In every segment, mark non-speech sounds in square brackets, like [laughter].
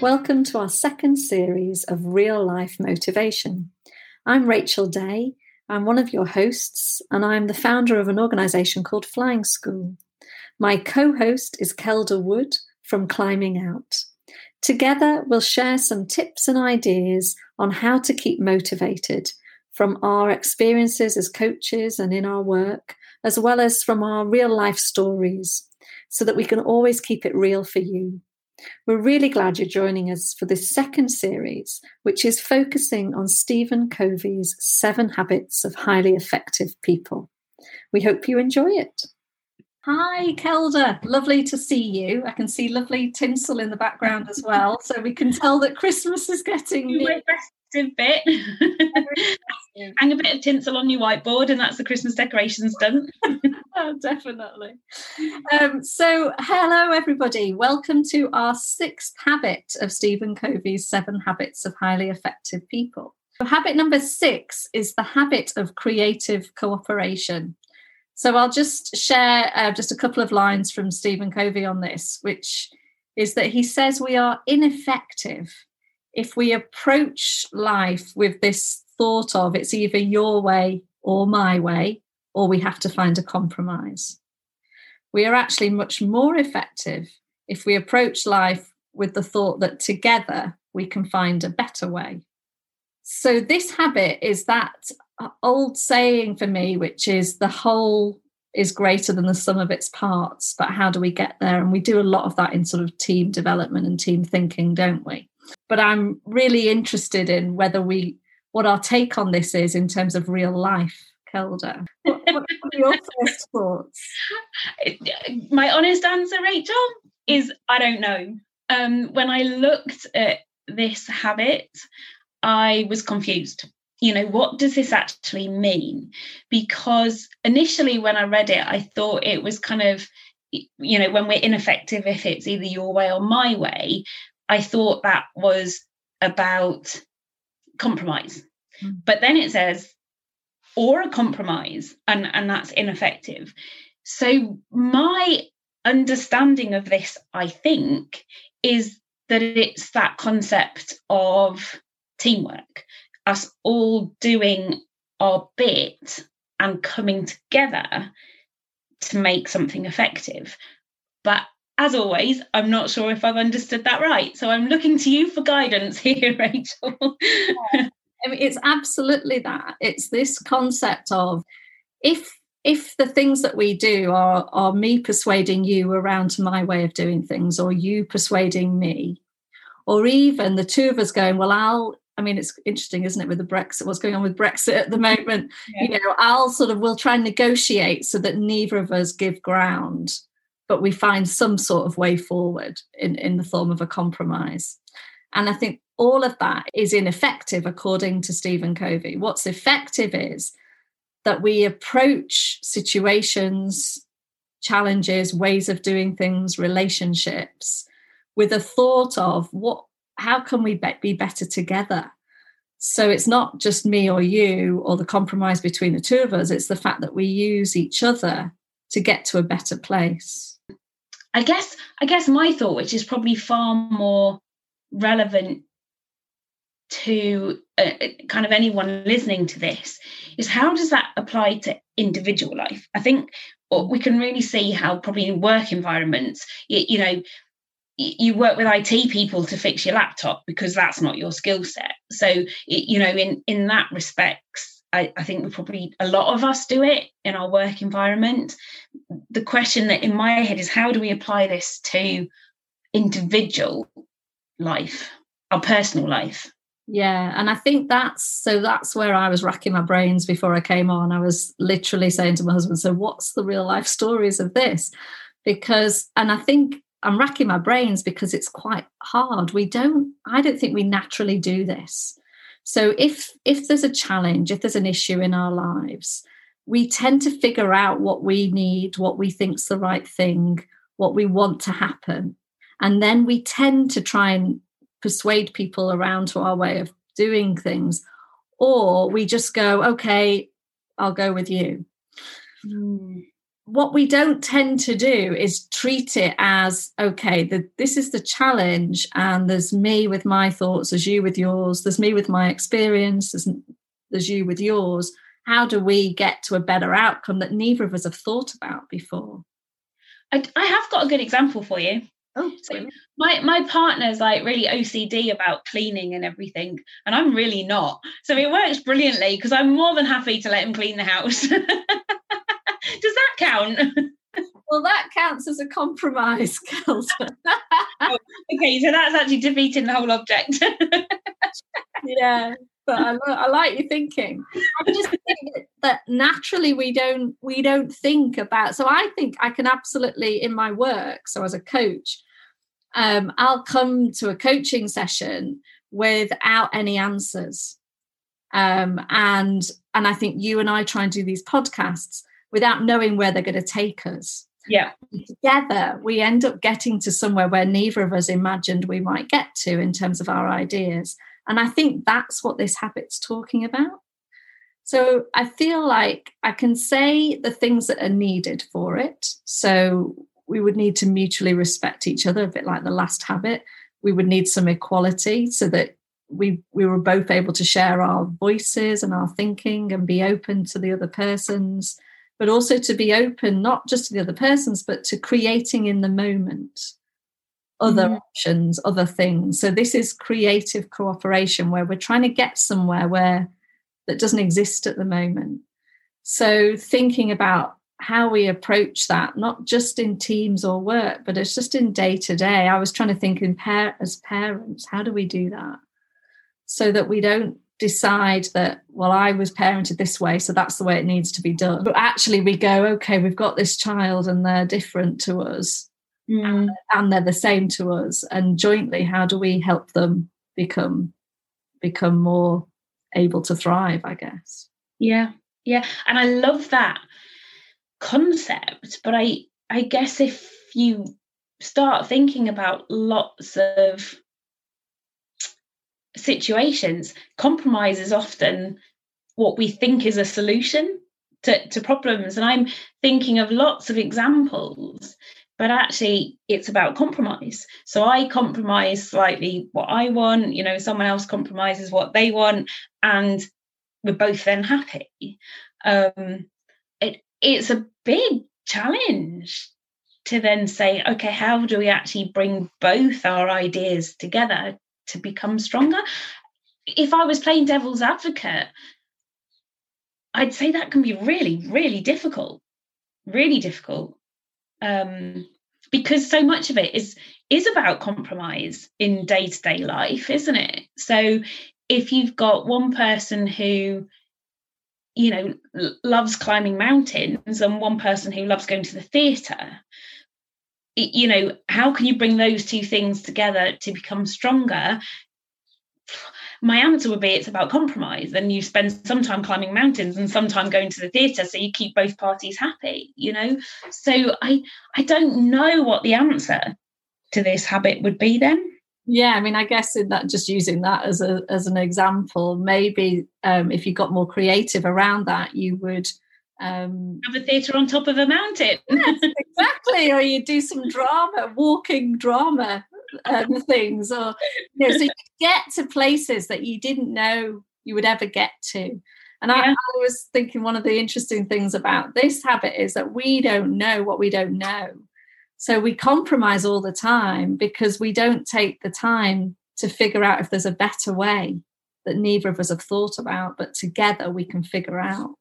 Welcome to our second series of Real Life Motivation. I'm Rachel Day. I'm one of your hosts, and I'm the founder of an organisation called Flying School. My co host is Kelda Wood from Climbing Out. Together, we'll share some tips and ideas on how to keep motivated from our experiences as coaches and in our work, as well as from our real life stories, so that we can always keep it real for you. We're really glad you're joining us for this second series, which is focusing on Stephen Covey's Seven Habits of Highly Effective People. We hope you enjoy it. Hi, Kelda. Lovely to see you. I can see lovely tinsel in the background as well. So we can tell that Christmas is getting near. festive bit. [laughs] Hang a bit of tinsel on your whiteboard, and that's the Christmas decorations done. [laughs] oh, definitely. Um, so, hello, everybody. Welcome to our sixth habit of Stephen Covey's Seven Habits of Highly Effective People. So habit number six is the habit of creative cooperation. So I'll just share uh, just a couple of lines from Stephen Covey on this, which is that he says we are ineffective if we approach life with this thought of it's either your way or my way, or we have to find a compromise. We are actually much more effective if we approach life with the thought that together we can find a better way. So, this habit is that old saying for me, which is the whole is greater than the sum of its parts. But how do we get there? And we do a lot of that in sort of team development and team thinking, don't we? But I'm really interested in whether we, what our take on this is in terms of real life. Kelda, what, what are your [laughs] first thoughts? My honest answer, Rachel, is I don't know. Um, when I looked at this habit, I was confused you know, what does this actually mean? Because initially, when I read it, I thought it was kind of, you know, when we're ineffective, if it's either your way or my way, I thought that was about compromise. Mm. But then it says, or a compromise, and, and that's ineffective. So, my understanding of this, I think, is that it's that concept of teamwork us all doing our bit and coming together to make something effective. But as always, I'm not sure if I've understood that right. So I'm looking to you for guidance [laughs] here, Rachel. I mean, it's absolutely that. It's this concept of if if the things that we do are are me persuading you around to my way of doing things, or you persuading me, or even the two of us going, well, I'll I mean, it's interesting, isn't it, with the Brexit, what's going on with Brexit at the moment? Yeah. You know, I'll sort of we'll try and negotiate so that neither of us give ground, but we find some sort of way forward in, in the form of a compromise. And I think all of that is ineffective, according to Stephen Covey. What's effective is that we approach situations, challenges, ways of doing things, relationships with a thought of what how can we be better together? So it's not just me or you or the compromise between the two of us, it's the fact that we use each other to get to a better place. I guess I guess my thought which is probably far more relevant to uh, kind of anyone listening to this is how does that apply to individual life i think we can really see how probably in work environments you, you know you work with IT people to fix your laptop because that's not your skill set. So, you know, in in that respects, I, I, think we probably a lot of us do it in our work environment. The question that in my head is how do we apply this to individual life, our personal life? Yeah, and I think that's so that's where I was racking my brains before I came on. I was literally saying to my husband, So, what's the real life stories of this? Because, and I think I'm racking my brains because it's quite hard. We don't, I don't think we naturally do this. So if if there's a challenge, if there's an issue in our lives, we tend to figure out what we need, what we think's the right thing, what we want to happen. And then we tend to try and persuade people around to our way of doing things. Or we just go, okay, I'll go with you. Mm what we don't tend to do is treat it as okay the, this is the challenge and there's me with my thoughts there's you with yours there's me with my experience there's, there's you with yours how do we get to a better outcome that neither of us have thought about before i, I have got a good example for you Oh, so my my partner's like really OCD about cleaning and everything, and I'm really not. So it works brilliantly because I'm more than happy to let him clean the house. [laughs] Count? [laughs] Well, that counts as a compromise, [laughs] Kelda. oh, okay, so that's actually defeating the whole object. [laughs] yeah, but I, I like your thinking. I just think that naturally we don't we don't think about. So I think I can absolutely in my work. So as a coach, um, I'll come to a coaching session without any answers, um, and and I think you and I try and do these podcasts without knowing where they're going to take us. Yeah. Together, we end up getting to somewhere where neither of us imagined we might get to in terms of our ideas. And I think that's what this habit's talking about. So I feel like I can say the things that are needed for it. So we would need to mutually respect each other, a bit like the last habit. We would need some equality so that we we were both able to share our voices and our thinking and be open to the other person's but also to be open not just to the other persons but to creating in the moment other mm. options other things. So this is creative cooperation where we're trying to get somewhere where that doesn't exist at the moment. So thinking about how we approach that not just in teams or work but it's just in day to day i was trying to think in pair as parents how do we do that? So that we don't decide that well i was parented this way so that's the way it needs to be done. But actually we go okay we've got this child and they're different to us. Mm. and, and they're the same to us. And jointly how do we help them become become more able to thrive i guess? Yeah yeah. And i love that concept but i i guess if you start thinking about lots of situations, compromise is often what we think is a solution to, to problems. And I'm thinking of lots of examples, but actually it's about compromise. So I compromise slightly what I want, you know, someone else compromises what they want, and we're both then happy. Um, it, it's a big challenge to then say, okay, how do we actually bring both our ideas together to become stronger. If I was playing devil's advocate, I'd say that can be really, really difficult, really difficult, um, because so much of it is is about compromise in day to day life, isn't it? So if you've got one person who you know loves climbing mountains and one person who loves going to the theatre you know how can you bring those two things together to become stronger? My answer would be it's about compromise and you spend some time climbing mountains and some time going to the theatre so you keep both parties happy you know? So i i don't know what the answer to this habit would be then. Yeah i mean i guess in that just using that as a as an example maybe um, if you got more creative around that you would um, have a theatre on top of a mountain. [laughs] yes, exactly. Or you do some drama, walking drama um, things, or you know, so you get to places that you didn't know you would ever get to. And yeah. I, I was thinking one of the interesting things about this habit is that we don't know what we don't know. So we compromise all the time because we don't take the time to figure out if there's a better way that neither of us have thought about, but together we can figure out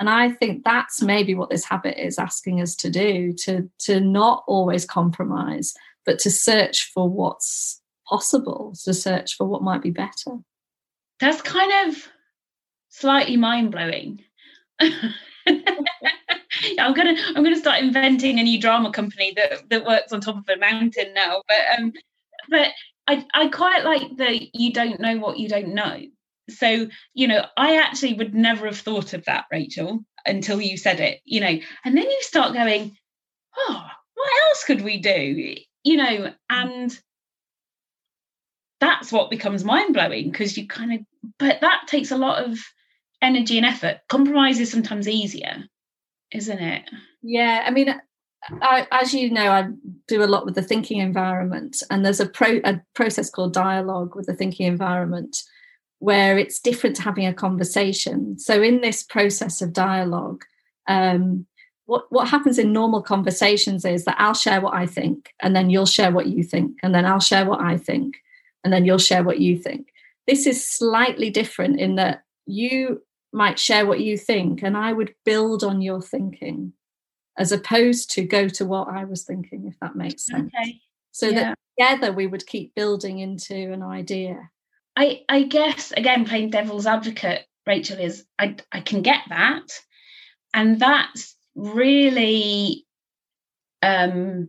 and i think that's maybe what this habit is asking us to do to to not always compromise but to search for what's possible to search for what might be better that's kind of slightly mind-blowing [laughs] I'm gonna I'm gonna start inventing a new drama company that that works on top of a mountain now. But um, but I I quite like that you don't know what you don't know so you know i actually would never have thought of that rachel until you said it you know and then you start going oh what else could we do you know and that's what becomes mind-blowing because you kind of but that takes a lot of energy and effort compromise is sometimes easier isn't it? Yeah, I mean, I, as you know, I do a lot with the thinking environment, and there's a, pro, a process called dialogue with the thinking environment where it's different to having a conversation. So, in this process of dialogue, um, what, what happens in normal conversations is that I'll share what I think, and then you'll share what you think, and then I'll share what I think, and then you'll share what you think. This is slightly different in that you might share what you think, and I would build on your thinking as opposed to go to what I was thinking, if that makes sense. Okay. So yeah. that together we would keep building into an idea. I, I guess again playing devil's advocate, Rachel, is I I can get that. And that's really um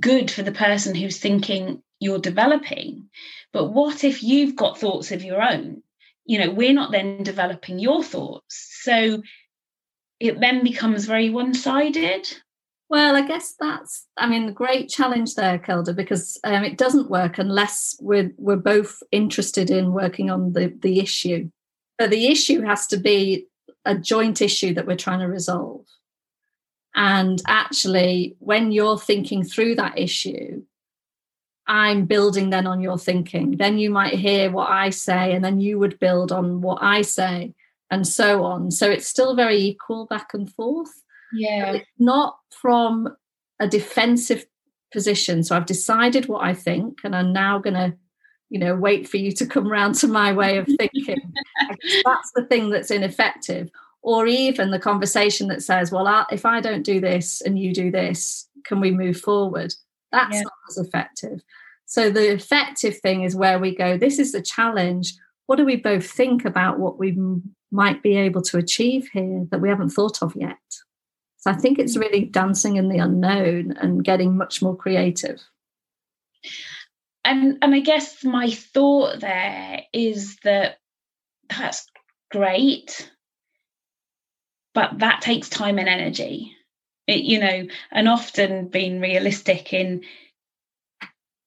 good for the person who's thinking you're developing. But what if you've got thoughts of your own? You know, we're not then developing your thoughts. So it then becomes very one sided. Well, I guess that's, I mean, the great challenge there, Kelda, because um, it doesn't work unless we're, we're both interested in working on the, the issue. But the issue has to be a joint issue that we're trying to resolve. And actually, when you're thinking through that issue, I'm building then on your thinking. Then you might hear what I say, and then you would build on what I say and so on. So it's still very equal back and forth. Yeah. not from a defensive position. So I've decided what I think, and I'm now going to, you know, wait for you to come round to my way of thinking. [laughs] that's the thing that's ineffective. Or even the conversation that says, well, I'll, if I don't do this and you do this, can we move forward? That's yeah. not as effective. So the effective thing is where we go, this is the challenge. What do we both think about what we might be able to achieve here that we haven't thought of yet. So I think it's really dancing in the unknown and getting much more creative. And and I guess my thought there is that that's great, but that takes time and energy. It, you know, and often being realistic in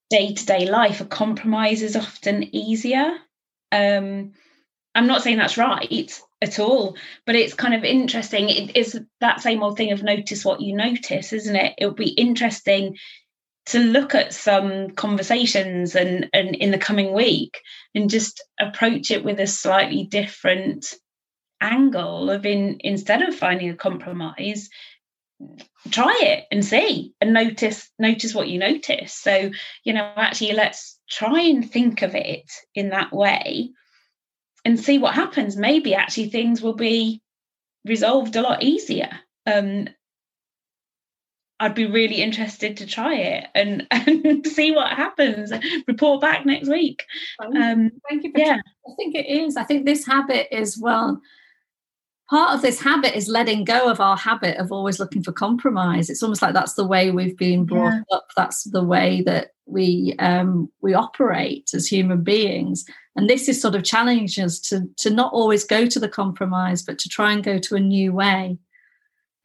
day to day life, a compromise is often easier. Um, I'm not saying that's right at all, but it's kind of interesting. It is that same old thing of notice what you notice, isn't it? It'll be interesting to look at some conversations and, and in the coming week and just approach it with a slightly different angle of in instead of finding a compromise try it and see and notice notice what you notice so you know actually let's try and think of it in that way and see what happens. Maybe actually things will be resolved a lot easier. Um, I'd be really interested to try it and, [laughs] and see what happens. Report back next week. Um, Thank you. yeah, I think it is. I think this habit is well. Part of this habit is letting go of our habit of always looking for compromise. It's almost like that's the way we've been brought yeah. up. That's the way that we um, we operate as human beings and this is sort of challenging us to to not always go to the compromise but to try and go to a new way.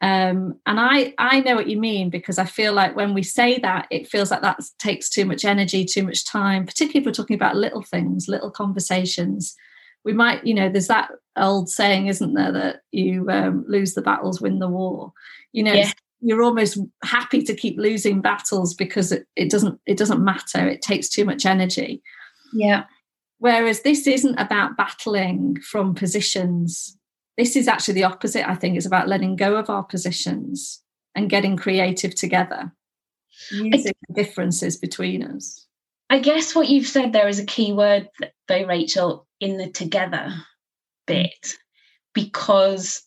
Um, and i i know what you mean because i feel like when we say that it feels like that takes too much energy too much time particularly if we're talking about little things little conversations. We might you know there's that old saying isn't there that you um, lose the battles win the war. You know yeah. you're almost happy to keep losing battles because it, it doesn't it doesn't matter. It takes too much energy. Yeah whereas this isn't about battling from positions. This is actually the opposite i think. It's about letting go of our positions and getting creative together. Using I, the differences between us. I guess what you've said there is a key word though rachel in the together bit. Because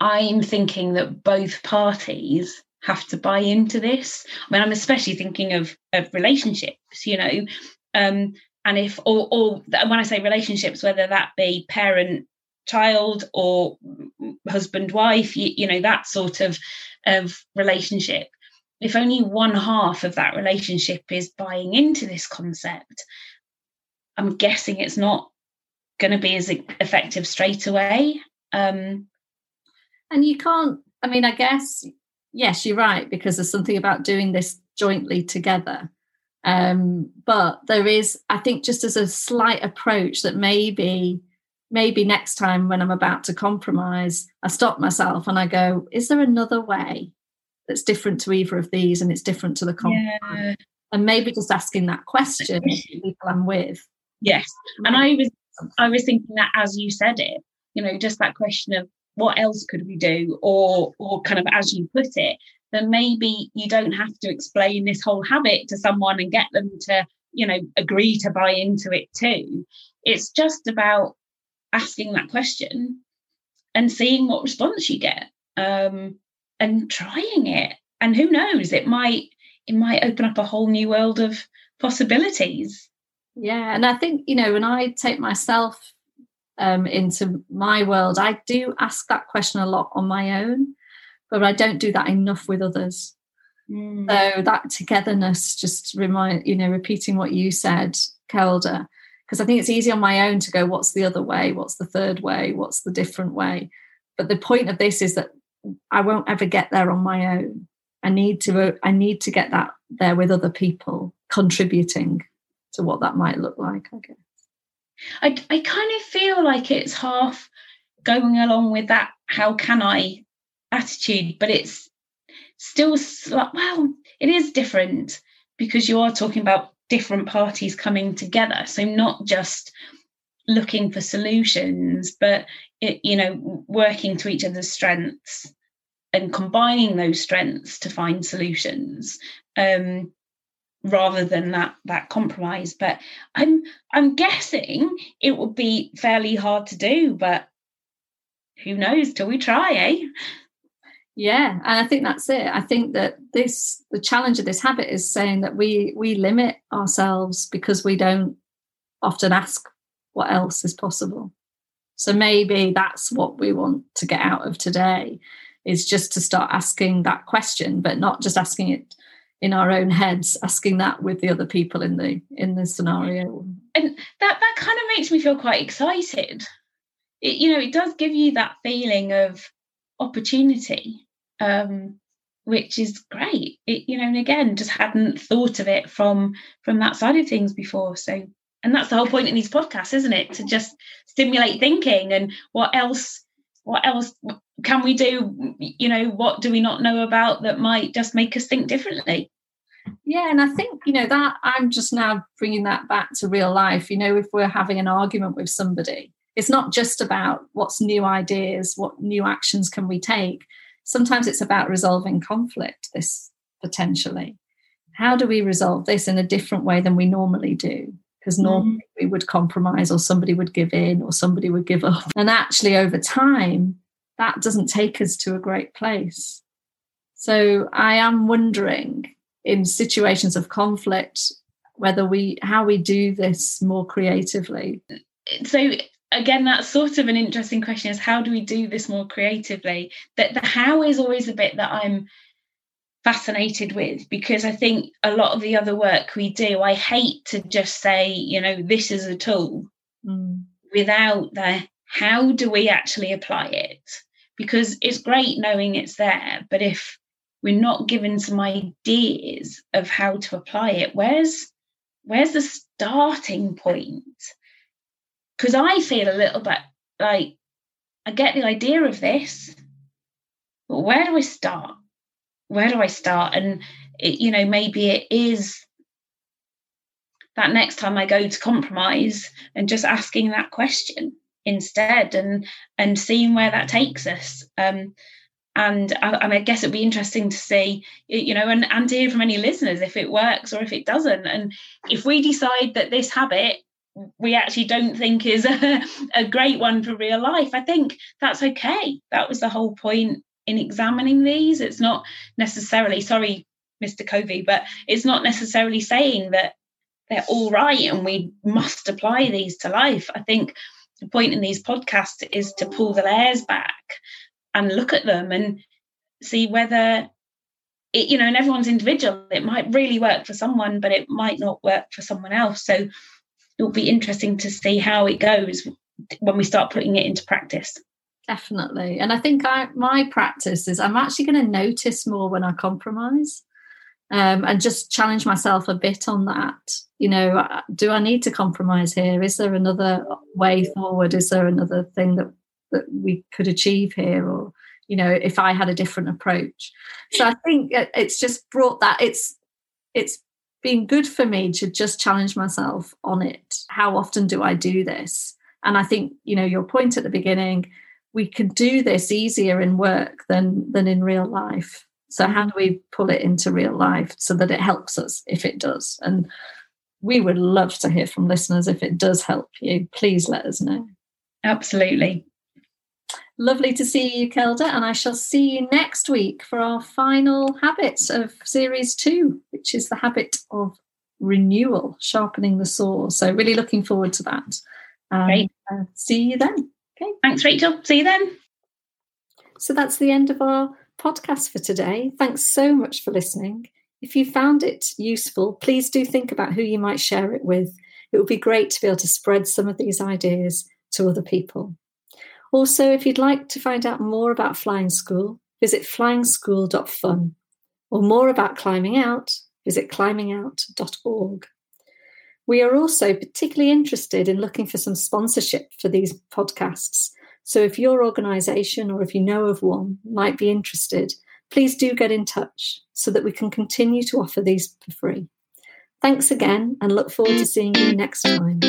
I'm thinking that both parties have to buy into this. I mean, I'm especially thinking of, of relationships, you know, um, and if or, or when I say relationships, whether that be parent child or husband wife, you, you know, that sort of of relationship. If only one half of that relationship is buying into this concept, I'm guessing it's not going to be as effective straight away. Um, and you can't, I mean, I guess, yes, you're right, because there's something about doing this jointly together. Um, but there is, I think, just as a slight approach that maybe maybe next time when I'm about to compromise, I stop myself and I go, is there another way that's different to either of these and it's different to the compromise? Yeah. And maybe just asking that question [laughs] people I'm with. Yes. And I was I was thinking that as you said it, you know, just that question of what else could we do? Or or kind of as you put it, then maybe you don't have to explain this whole habit to someone and get them to, you know, agree to buy into it too. It's just about asking that question and seeing what response you get um, and trying it. And who knows, it might it might open up a whole new world of possibilities. Yeah, and I think you know when I take myself um, into my world, I do ask that question a lot on my own, but I don't do that enough with others. Mm. So that togetherness, just remind you know, repeating what you said, Kelda, because I think it's easy on my own to go, what's the other way? What's the third way? What's the different way? But the point of this is that I won't ever get there on my own. I need to I need to get that there with other people contributing to what that might look like, I guess. I, I kind of feel like it's half going along with that how can I attitude, but it's still well, it is different because you are talking about different parties coming together. So not just looking for solutions, but it, you know, working to each other's strengths and combining those strengths to find solutions. Um, rather than that that compromise but i'm i'm guessing it would be fairly hard to do but who knows till we try eh yeah and i think that's it. I think that this the challenge of this habit is saying that we we limit ourselves because we don't often ask what else is possible. So maybe that's what we want to get out of today is just to start asking that question but not just asking it in our own heads asking that with the other people in the in the scenario. And that that kind of makes me feel quite excited. It, you know it does give you that feeling of opportunity um which is great. It, you know and again just hadn't thought of it from from that side of things before. So and that's the whole point in these podcasts isn't it? To just stimulate thinking and what else what else can we do? You know what do we not know about that might just make us think differently? Yeah, and I think, you know, that I'm just now bringing that back to real life. You know, if we're having an argument with somebody, it's not just about what's new ideas, what new actions can we take. Sometimes it's about resolving conflict, this potentially. How do we resolve this in a different way than we normally do? Because normally mm. we would compromise or somebody would give in or somebody would give up. And actually, over time, that doesn't take us to a great place. So I am wondering in situations of conflict whether we how we do this more creatively so again that's sort of an interesting question is how do we do this more creatively? That the how is always a bit that i'm fascinated with because i think a lot of the other work we do i hate to just say you know this is a tool mm. without the how do we actually apply it? Because it's great knowing it's there but if we're not given some ideas of how to apply it where's where's the starting point because i feel a little bit like i get the idea of this but where do i start? Where do i start? And it, you know maybe it is that next time i go to compromise and just asking that question instead and and seeing where that takes us. Um and I, I, guess it'd be interesting to see, you know, and, and to hear from any listeners if it works or if it doesn't. And if we decide that this habit we actually don't think is [laughs] a, a great one for real life, I think that's okay. That was the whole point in examining these. It's not necessarily, sorry, Mr. Covey, but it's not necessarily saying that they're all right and we must apply these to life. I think the point in these podcasts is to pull the layers back and look at them and see whether it, you know, and everyone's individual. It might really work for someone, but it might not work for someone else. So it'll be interesting to see how it goes when we start putting it into practice. Definitely. And I think I, my practice is I'm actually going to notice more when I compromise. um, and just challenge myself a bit on that. You know, uh, do I need to compromise here? Is there another way forward? Is there another thing that that we could achieve here, or you know, if I had a different approach? So I think it's just brought that. It's it's been good for me to just challenge myself on it. How often do I do this? And I think you know your point at the beginning. We can do this easier in work than than in real life so, how do we pull it into real life so that it helps us if it does? And we would love to hear from listeners if it does help you. Please let us know. Absolutely. Lovely to see you, Kelda, and I shall see you next week for our final habit of series two, which is the habit of renewal, sharpening the saw. So, really looking forward to that. Um, Great. Uh, see you then. Okay. Thanks, Rachel. See you then. So, that's the end of our podcast for today. Thanks so much for listening. If you found it useful, please do think about who you might share it with. It would be great to be able to spread some of these ideas to other people. Also, if you'd like to find out more about Flying School, visit flyingschool.fun. Or more about climbing out, visit climbingout.org. We are also particularly interested in looking for some sponsorship for these podcasts. So if your organization or if you know of one might be interested, please do get in touch so that we can continue to offer these for free. Thanks again and look forward to seeing you next time.